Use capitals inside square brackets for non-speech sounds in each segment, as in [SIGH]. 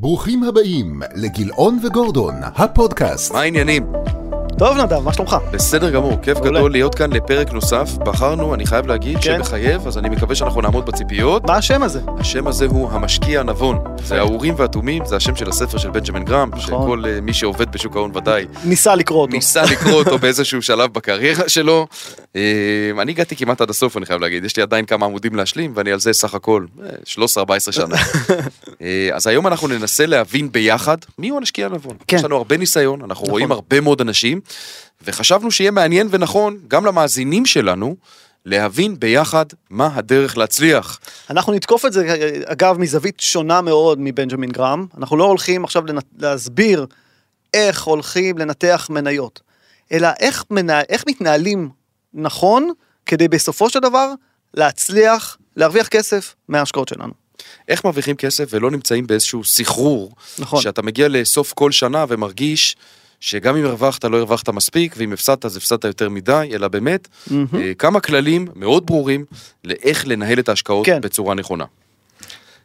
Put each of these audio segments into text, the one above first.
ברוכים הבאים לגילאון וגורדון, הפודקאסט. מה העניינים? טוב נדב, מה שלומך? בסדר גמור, כיף מעולה. גדול להיות כאן לפרק נוסף. בחרנו, אני חייב להגיד, כן. שמחייב, אז אני מקווה שאנחנו נעמוד בציפיות. מה השם הזה? השם הזה הוא המשקיע הנבון. זה האורים והתומים, זה השם של הספר של בנג'מין גרם, נכון. שכל אה, מי שעובד בשוק ההון ודאי ניסה לקרוא אותו. ניסה לקרוא אותו באיזשהו שלב בקריירה שלו. אה, אני הגעתי כמעט עד הסוף, אני חייב להגיד, יש לי עדיין כמה עמודים להשלים, ואני על זה סך הכל אה, 13-14 שנה. [LAUGHS] אה, אז היום אנחנו ננסה להבין ביחד מיהו המשקיע הנבון. כן. יש לנו הרבה ניסיון, אנחנו נכון. רואים הרבה מאוד אנשים, וחשבנו שיהיה מעניין ונכון, גם למאזינים שלנו, להבין ביחד מה הדרך להצליח. אנחנו נתקוף את זה, אגב, מזווית שונה מאוד מבנג'מין גרם. אנחנו לא הולכים עכשיו לנ... להסביר איך הולכים לנתח מניות, אלא איך, מנה... איך מתנהלים נכון כדי בסופו של דבר להצליח להרוויח כסף מההשקעות שלנו. איך מרוויחים כסף ולא נמצאים באיזשהו סחרור, נכון. שאתה מגיע לסוף כל שנה ומרגיש שגם אם הרווחת לא הרווחת מספיק, ואם הפסדת אז הפסדת יותר מדי, אלא באמת. אה, כמה כללים מאוד ברורים לאיך לנהל את ההשקעות כן. בצורה נכונה.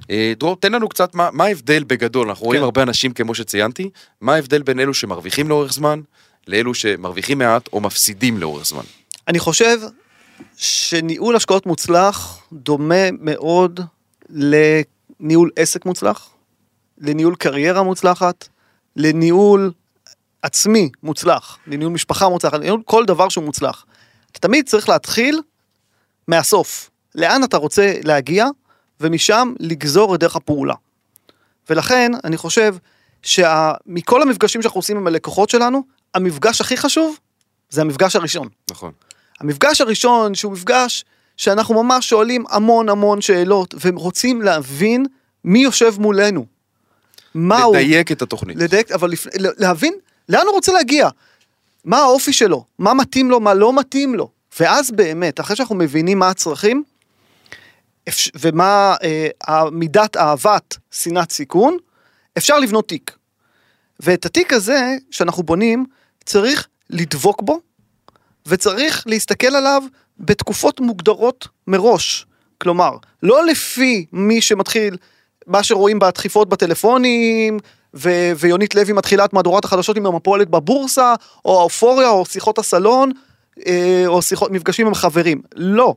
אה, דרור, תן לנו קצת מה, מה ההבדל בגדול, אנחנו רואים כן. הרבה אנשים כמו שציינתי, מה ההבדל בין אלו שמרוויחים לאורך זמן, לאלו שמרוויחים מעט או מפסידים לאורך זמן. אני חושב שניהול השקעות מוצלח דומה מאוד לניהול עסק מוצלח, לניהול קריירה מוצלחת, לניהול עצמי מוצלח, לניהול משפחה מוצלחת, לניהול כל דבר שהוא מוצלח. אתה תמיד צריך להתחיל מהסוף, לאן אתה רוצה להגיע, ומשם לגזור את דרך הפעולה. ולכן אני חושב שמכל המפגשים שאנחנו עושים עם הלקוחות שלנו, המפגש הכי חשוב זה המפגש הראשון. נכון. המפגש הראשון שהוא מפגש שאנחנו ממש שואלים המון המון שאלות ורוצים להבין מי יושב מולנו. מה הוא, לדייק את התוכנית. לדייק, אבל לפ... להבין לאן הוא רוצה להגיע, מה האופי שלו, מה מתאים לו, מה לא מתאים לו, ואז באמת, אחרי שאנחנו מבינים מה הצרכים, ומה אה, מידת אהבת שנאת סיכון, אפשר לבנות תיק. ואת התיק הזה שאנחנו בונים, צריך לדבוק בו, וצריך להסתכל עליו בתקופות מוגדרות מראש. כלומר, לא לפי מי שמתחיל, מה שרואים בדחיפות בטלפונים, ו- ויונית לוי מתחילה את מהדורת החדשות עם המפולת בבורסה, או האופוריה, או שיחות הסלון, אה, או שיחות, מפגשים עם חברים. לא.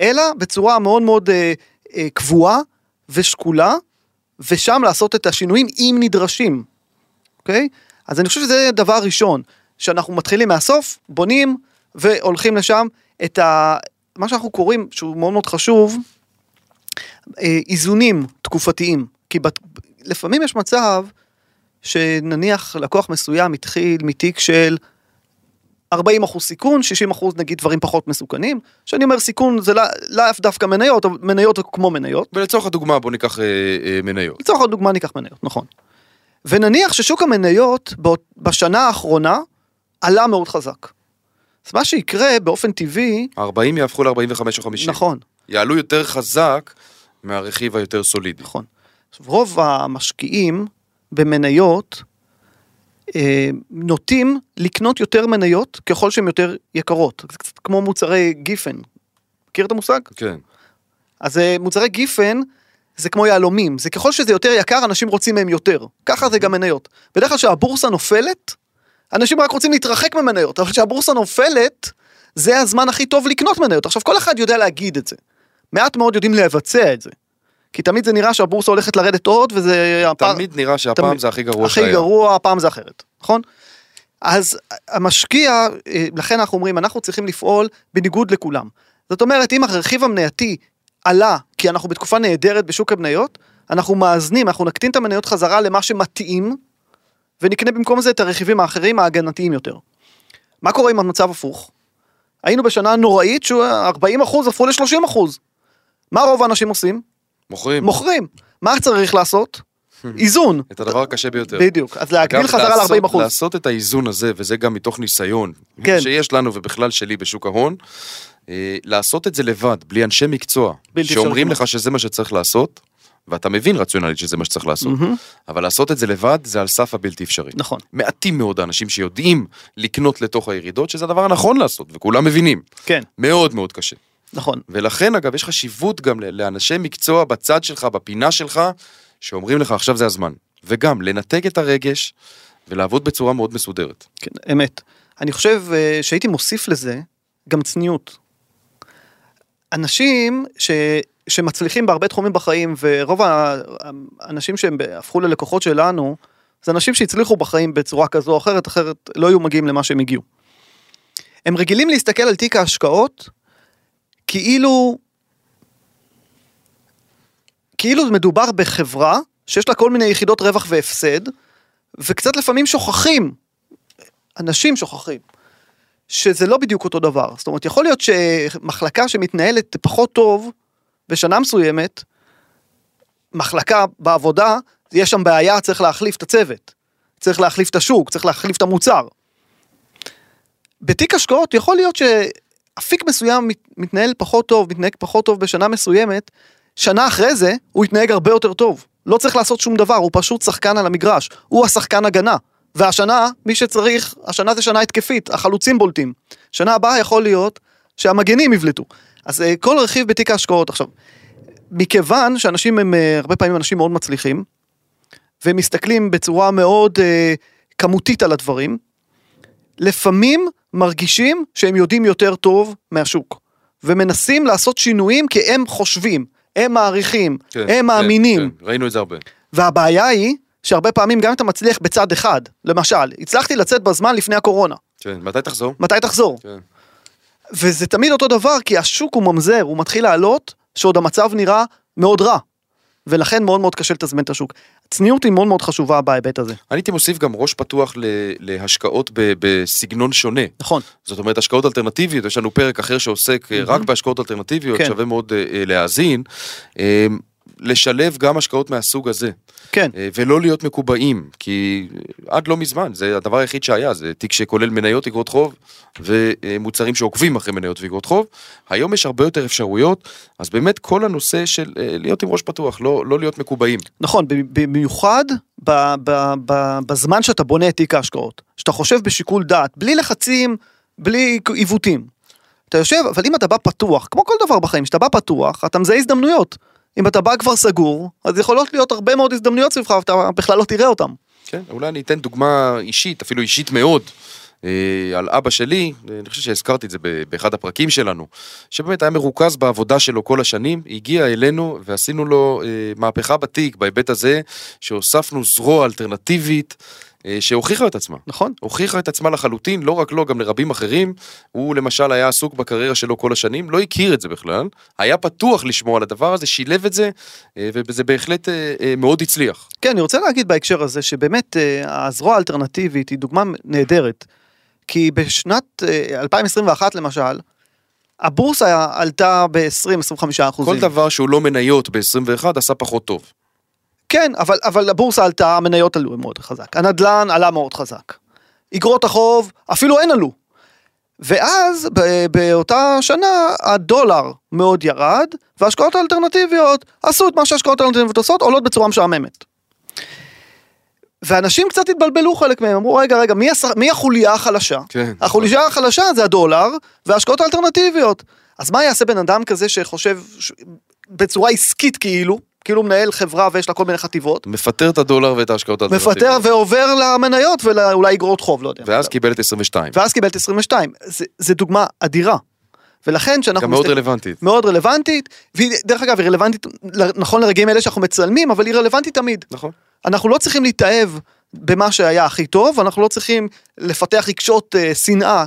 אלא בצורה מאוד מאוד אה, אה, קבועה ושקולה, ושם לעשות את השינויים אם נדרשים. אוקיי? אז אני חושב שזה דבר ראשון, שאנחנו מתחילים מהסוף, בונים והולכים לשם את ה... מה שאנחנו קוראים, שהוא מאוד מאוד חשוב, אה, איזונים תקופתיים. כי. לפעמים יש מצב שנניח לקוח מסוים התחיל מתיק של 40 אחוז סיכון, 60 אחוז נגיד דברים פחות מסוכנים. כשאני אומר סיכון זה לא- לאו דווקא מניות, אבל מניות כמו מניות. ולצורך הדוגמה בוא ניקח אה, אה, מניות. לצורך הדוגמה ניקח מניות, נכון. ונניח ששוק המניות בשנה האחרונה עלה מאוד חזק. אז מה שיקרה באופן טבעי, 40 יהפכו ל-45 או 50. נכון, יעלו יותר חזק מהרכיב היותר סולידי. נכון. עכשיו, רוב המשקיעים במניות אה, נוטים לקנות יותר מניות ככל שהן יותר יקרות. זה קצת כמו מוצרי גיפן. מכיר את המושג? כן. אז אה, מוצרי גיפן זה כמו יהלומים, זה ככל שזה יותר יקר אנשים רוצים מהם יותר, ככה זה גם מניות. בדרך כלל כשהבורסה נופלת, אנשים רק רוצים להתרחק ממניות, אבל כשהבורסה נופלת, זה הזמן הכי טוב לקנות מניות. עכשיו כל אחד יודע להגיד את זה, מעט מאוד יודעים לבצע את זה. כי תמיד זה נראה שהבורסה הולכת לרדת עוד וזה תמיד נראה שהפעם תמיד. זה הכי גרוע הכי שהיה. גרוע, הפעם זה אחרת, נכון? אז המשקיע, אה, לכן אנחנו אומרים, אנחנו צריכים לפעול בניגוד לכולם. זאת אומרת, אם הרכיב המנייתי עלה, כי אנחנו בתקופה נהדרת בשוק המניות, אנחנו מאזנים, אנחנו נקטין את המניות חזרה למה שמתאים, ונקנה במקום זה את הרכיבים האחרים ההגנתיים יותר. מה קורה עם המצב הפוך? היינו בשנה נוראית ש-40 אחוז הפכו ל-30 אחוז. מה רוב האנשים עושים? מוכרים מוכרים. מה צריך לעשות? [LAUGHS] איזון. את הדבר הקשה ביותר. בדיוק, אז להגדיל חזרה לעשות- ל-40 אחוז. לעשות את האיזון הזה, וזה גם מתוך ניסיון, כן. שיש לנו ובכלל שלי בשוק ההון, אה, לעשות את זה לבד, בלי אנשי מקצוע, שאומרים לך שזה מה שצריך לעשות, ואתה מבין רציונלית שזה מה שצריך לעשות, מהמם. אבל לעשות את זה לבד זה על סף הבלתי אפשרי. נכון. מעטים מאוד האנשים שיודעים לקנות לתוך הירידות, שזה הדבר הנכון לעשות, וכולם מבינים. כן, מאוד מאוד קשה. נכון. ולכן אגב יש חשיבות גם לאנשי מקצוע בצד שלך, בפינה שלך, שאומרים לך עכשיו זה הזמן. וגם לנתק את הרגש ולעבוד בצורה מאוד מסודרת. כן, אמת. אני חושב אה, שהייתי מוסיף לזה גם צניעות. אנשים ש, שמצליחים בהרבה תחומים בחיים, ורוב האנשים שהם הפכו ללקוחות שלנו, זה אנשים שהצליחו בחיים בצורה כזו או אחרת, אחרת לא היו מגיעים למה שהם הגיעו. הם רגילים להסתכל על תיק ההשקעות כאילו כאילו מדובר בחברה שיש לה כל מיני יחידות רווח והפסד, וקצת לפעמים שוכחים, אנשים שוכחים, שזה לא בדיוק אותו דבר. זאת אומרת, יכול להיות שמחלקה שמתנהלת פחות טוב בשנה מסוימת, מחלקה בעבודה, יש שם בעיה, צריך להחליף את הצוות, צריך להחליף את השוק, צריך להחליף את המוצר. בתיק השקעות יכול להיות שאפיק מסוים מת- מתנהל פחות טוב, מתנהג פחות טוב בשנה מסוימת, שנה אחרי זה הוא יתנהג הרבה יותר טוב. לא צריך לעשות שום דבר, הוא פשוט שחקן על המגרש, הוא השחקן הגנה. והשנה, מי שצריך, השנה זה שנה התקפית, החלוצים בולטים. שנה הבאה יכול להיות שהמגנים יבלטו. אז אה, כל רכיב בתיק ההשקעות. עכשיו, מכיוון שאנשים הם אה, הרבה פעמים אנשים מאוד מצליחים, והם מסתכלים בצורה מאוד אה, כמותית על הדברים, לפעמים מרגישים שהם יודעים יותר טוב מהשוק, ומנסים לעשות שינויים כי הם חושבים, הם מעריכים, כן, הם מאמינים, כן, כן, ראינו את זה הרבה. והבעיה היא שהרבה פעמים גם אם אתה מצליח בצד אחד, למשל, הצלחתי לצאת בזמן לפני הקורונה, כן, מתי תחזור? מתי תחזור? כן. וזה תמיד אותו דבר כי השוק הוא ממזר, הוא מתחיל לעלות, שעוד המצב נראה מאוד רע. ולכן מאוד מאוד קשה לתזמן את השוק. צניעות היא מאוד מאוד חשובה בהיבט הזה. אני הייתי מוסיף גם ראש פתוח להשקעות בסגנון שונה. נכון. זאת אומרת השקעות אלטרנטיביות, יש לנו פרק אחר שעוסק אה, רק בהשקעות אלטרנטיביות, כן. שווה מאוד אה, אה, להאזין. לשלב גם השקעות מהסוג הזה, כן. אה, ולא להיות מקובעים, כי עד לא מזמן, זה הדבר היחיד שהיה, זה תיק שכולל מניות, אגרות חוב, ומוצרים שעוקבים אחרי מניות ואגרות חוב. היום יש הרבה יותר אפשרויות, אז באמת כל הנושא של אה, להיות עם ראש פתוח, לא, לא להיות מקובעים. נכון, במיוחד ב- ב- ב- בזמן שאתה בונה את תיק ההשקעות. שאתה חושב בשיקול דעת, בלי לחצים, בלי עיוותים. אתה יושב, אבל אם אתה בא פתוח, כמו כל דבר בחיים, כשאתה בא פתוח, אתה מזהה הזדמנויות. אם אתה בא כבר סגור, אז יכולות להיות הרבה מאוד הזדמנויות סביבך, ואתה בכלל לא תראה אותן. כן, אולי אני אתן דוגמה אישית, אפילו אישית מאוד, אה, על אבא שלי, אני חושב שהזכרתי את זה באחד הפרקים שלנו, שבאמת היה מרוכז בעבודה שלו כל השנים, הגיע אלינו ועשינו לו אה, מהפכה בתיק בהיבט הזה, שהוספנו זרוע אלטרנטיבית. אה, שהוכיחה את עצמה, נכון? הוכיחה את עצמה לחלוטין, לא רק לו, גם לרבים אחרים. הוא למשל היה עסוק בקריירה שלו כל השנים, לא הכיר את זה בכלל, היה פתוח לשמוע על הדבר הזה, שילב את זה, אה, וזה בהחלט אה, מאוד הצליח. כן, אני רוצה להגיד בהקשר הזה שבאמת הזרוע האלטרנטיבית היא דוגמה נהדרת. כי בשנת אה, 2021 למשל, הבורסה עלתה ב-20-25 אחוזים. כל דבר שהוא לא מניות ב-21 עשה פחות טוב. כן, אבל, אבל הבורסה עלתה, המניות עלו מאוד חזק. הנדלן עלה מאוד חזק. אגרות החוב אפילו אין עלו. ואז באותה שנה הדולר מאוד ירד, וההשקעות האלטרנטיביות עשו את מה שההשקעות האלטרנטיביות עושות, עולות בצורה משעממת. ואנשים קצת התבלבלו חלק מהם, אמרו רגע רגע מי, הס... מי החוליה החלשה? כן. החוליה החלשה זה הדולר וההשקעות האלטרנטיביות. אז מה יעשה בן אדם כזה שחושב ש... בצורה עסקית כאילו, כאילו מנהל חברה ויש לה כל מיני חטיבות, מפטר את הדולר ואת ההשקעות האלטרנטיביות. מפטר ועובר למניות ואולי אגרות חוב, לא יודע. ואז קיבל את 22. ואז קיבל את 22. זה, זה דוגמה אדירה. ולכן שאנחנו... גם מאוד מסתכל- רלוונטית. מאוד רלוונטית, והיא, דרך אגב, היא רלוונטית נכון לרגעים אלה שאנחנו מצלמים, אבל היא רלוונטית תמיד. נכון. אנחנו לא צריכים להתאהב במה שהיה הכי טוב, אנחנו לא צריכים לפתח רגשות אה, שנאה,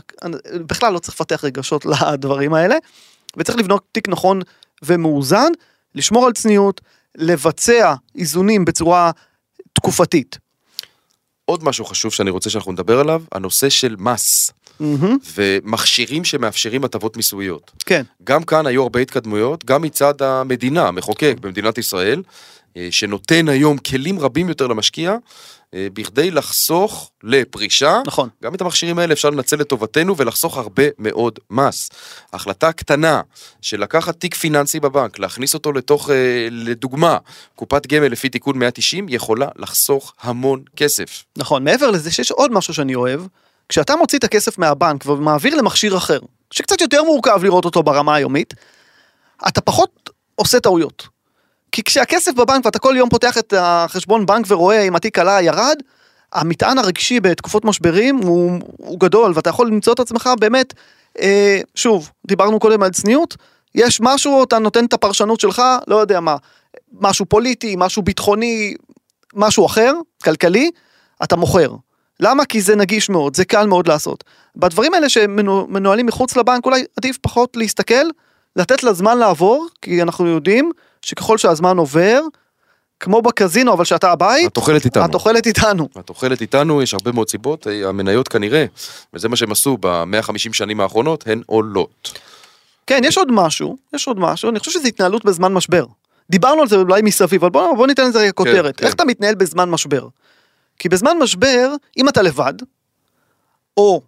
בכלל לא צריך לפתח רגשות [LAUGHS] לדברים האלה, וצריך לבנות תיק נכון ומאוזן, לשמור על צניעות, לבצע איזונים בצורה תקופתית. עוד משהו חשוב שאני רוצה שאנחנו נדבר עליו, הנושא של מס מהמם, ומכשירים שמאפשרים הטבות מיסויות. כן, גם כאן היו הרבה התקדמויות, גם מצד המדינה, המחוקק במדינת ישראל, אה, שנותן היום כלים רבים יותר למשקיע, בכדי לחסוך לפרישה. נכון. גם את המכשירים האלה אפשר לנצל לטובתנו ולחסוך הרבה מאוד מס. החלטה קטנה של לקחת תיק פיננסי בבנק, להכניס אותו לתוך, אה, לדוגמה, קופת גמל לפי תיקון 190, יכולה לחסוך המון כסף. נכון. מעבר לזה שיש עוד משהו שאני אוהב, כשאתה מוציא את הכסף מהבנק ומעביר למכשיר אחר, שקצת יותר מורכב לראות אותו ברמה היומית, אתה פחות עושה טעויות. כי כשהכסף בבנק ואתה כל יום פותח את החשבון בנק ורואה אם התיק עלה ירד, המטען הרגשי בתקופות משברים הוא, הוא גדול ואתה יכול למצוא את עצמך באמת, אה, שוב, דיברנו קודם על צניעות, יש משהו, אתה נותן את הפרשנות שלך, לא יודע מה, משהו פוליטי, משהו ביטחוני, משהו אחר, כלכלי, אתה מוכר. למה? כי זה נגיש מאוד, זה קל מאוד לעשות. בדברים האלה שמנוהלים מחוץ לבנק, אולי עדיף פחות להסתכל, לתת לזמן לעבור, כי אנחנו יודעים שככל שהזמן עובר, כמו בקזינו, אבל שאתה הבית, התוחלת איתנו. התוחלת איתנו. התוחלת איתנו, יש הרבה מאוד סיבות, אה, המניות כנראה, וזה מה שהם עשו ב-150 שנים האחרונות, הן עולות. כן, יש עוד משהו, יש עוד משהו, אני חושב שזה התנהלות בזמן משבר. דיברנו על זה אולי מסביב, אבל בוא, בוא ניתן לזה כותרת. כן. איך אתה מתנהל בזמן משבר? כי בזמן משבר, אם אתה לבד, או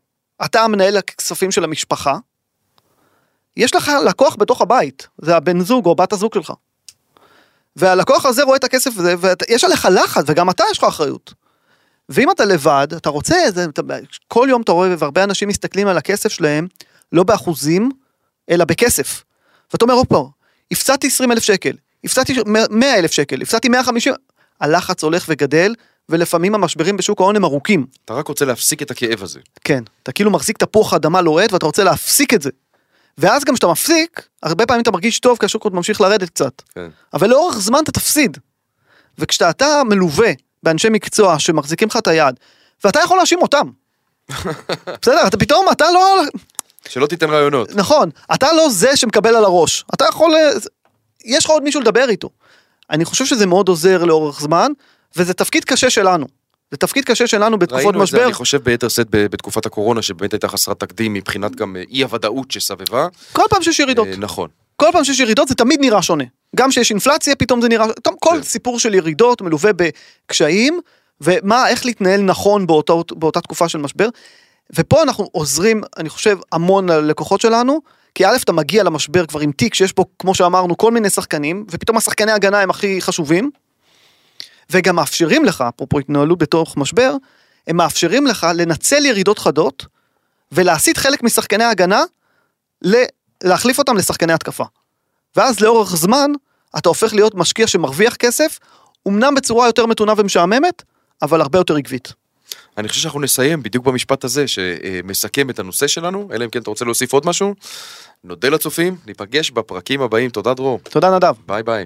אתה המנהל הכספים של המשפחה, יש לך לקוח בתוך הבית, זה הבן זוג או בת הזוג שלך. והלקוח הזה רואה את הכסף הזה, ויש עליך לחץ, וגם אתה יש לך אחריות. ואם אתה לבד, אתה רוצה, זה, אתה, כל יום אתה רואה, והרבה אנשים מסתכלים על הכסף שלהם, לא באחוזים, אלא בכסף. ואתה אומר, הופה, הפסדתי 20 אלף שקל, הפסדתי 100 אלף שקל, הפסדתי 150, הלחץ הולך וגדל, ולפעמים המשברים בשוק ההון הם ארוכים. אתה רק רוצה להפסיק את הכאב הזה. כן, אתה כאילו מחזיק תפוח אדמה לוהט ואתה רוצה להפסיק את זה. ואז גם כשאתה מפסיק, הרבה פעמים אתה מרגיש טוב כי השוק עוד ממשיך לרדת קצת. כן. אבל לאורך זמן אתה תפסיד. וכשאתה מלווה באנשי מקצוע שמחזיקים לך את היד, ואתה יכול להאשים אותם. [LAUGHS] בסדר, אתה פתאום, אתה לא... שלא תיתן רעיונות. נכון, אתה לא זה שמקבל על הראש. אתה יכול... יש לך עוד מישהו לדבר איתו. אני חושב שזה מאוד עוזר לאורך זמן, וזה תפקיד קשה שלנו. זה תפקיד קשה שלנו בתקופות ראינו את זה, משבר. אני חושב, ביתר שאת בתקופת הקורונה, שבאמת הייתה חסרת תקדים מבחינת גם אה, אי הוודאות שסבבה. כל פעם שיש ירידות. אה, נכון. כל פעם שיש ירידות זה תמיד נראה שונה. גם כשיש אינפלציה פתאום זה נראה, פתאום כל כן. סיפור של ירידות מלווה בקשיים, ומה, איך להתנהל נכון באותו, באותה תקופה של משבר. ופה אנחנו עוזרים, אני חושב, המון ללקוחות שלנו, כי א', אתה מגיע למשבר כבר עם תיק שיש בו, כמו שאמרנו, כל מיני שחקנים, ופתאום השחקני הגנה הם הכי חשובים, וגם מאפשרים לך, אפרופו התנהלות בתוך משבר, הם מאפשרים לך לנצל ירידות חדות, ולהסיט חלק משחקני ההגנה, להחליף אותם לשחקני התקפה. ואז לאורך זמן, אתה הופך להיות משקיע שמרוויח כסף, אמנם בצורה יותר מתונה ומשעממת, אבל הרבה יותר עקבית. אני חושב שאנחנו נסיים בדיוק במשפט הזה שמסכם את הנושא שלנו, אלא אם כן אתה רוצה להוסיף עוד משהו. נודה לצופים, ניפגש בפרקים הבאים, תודה דרור, תודה נדב. ביי ביי.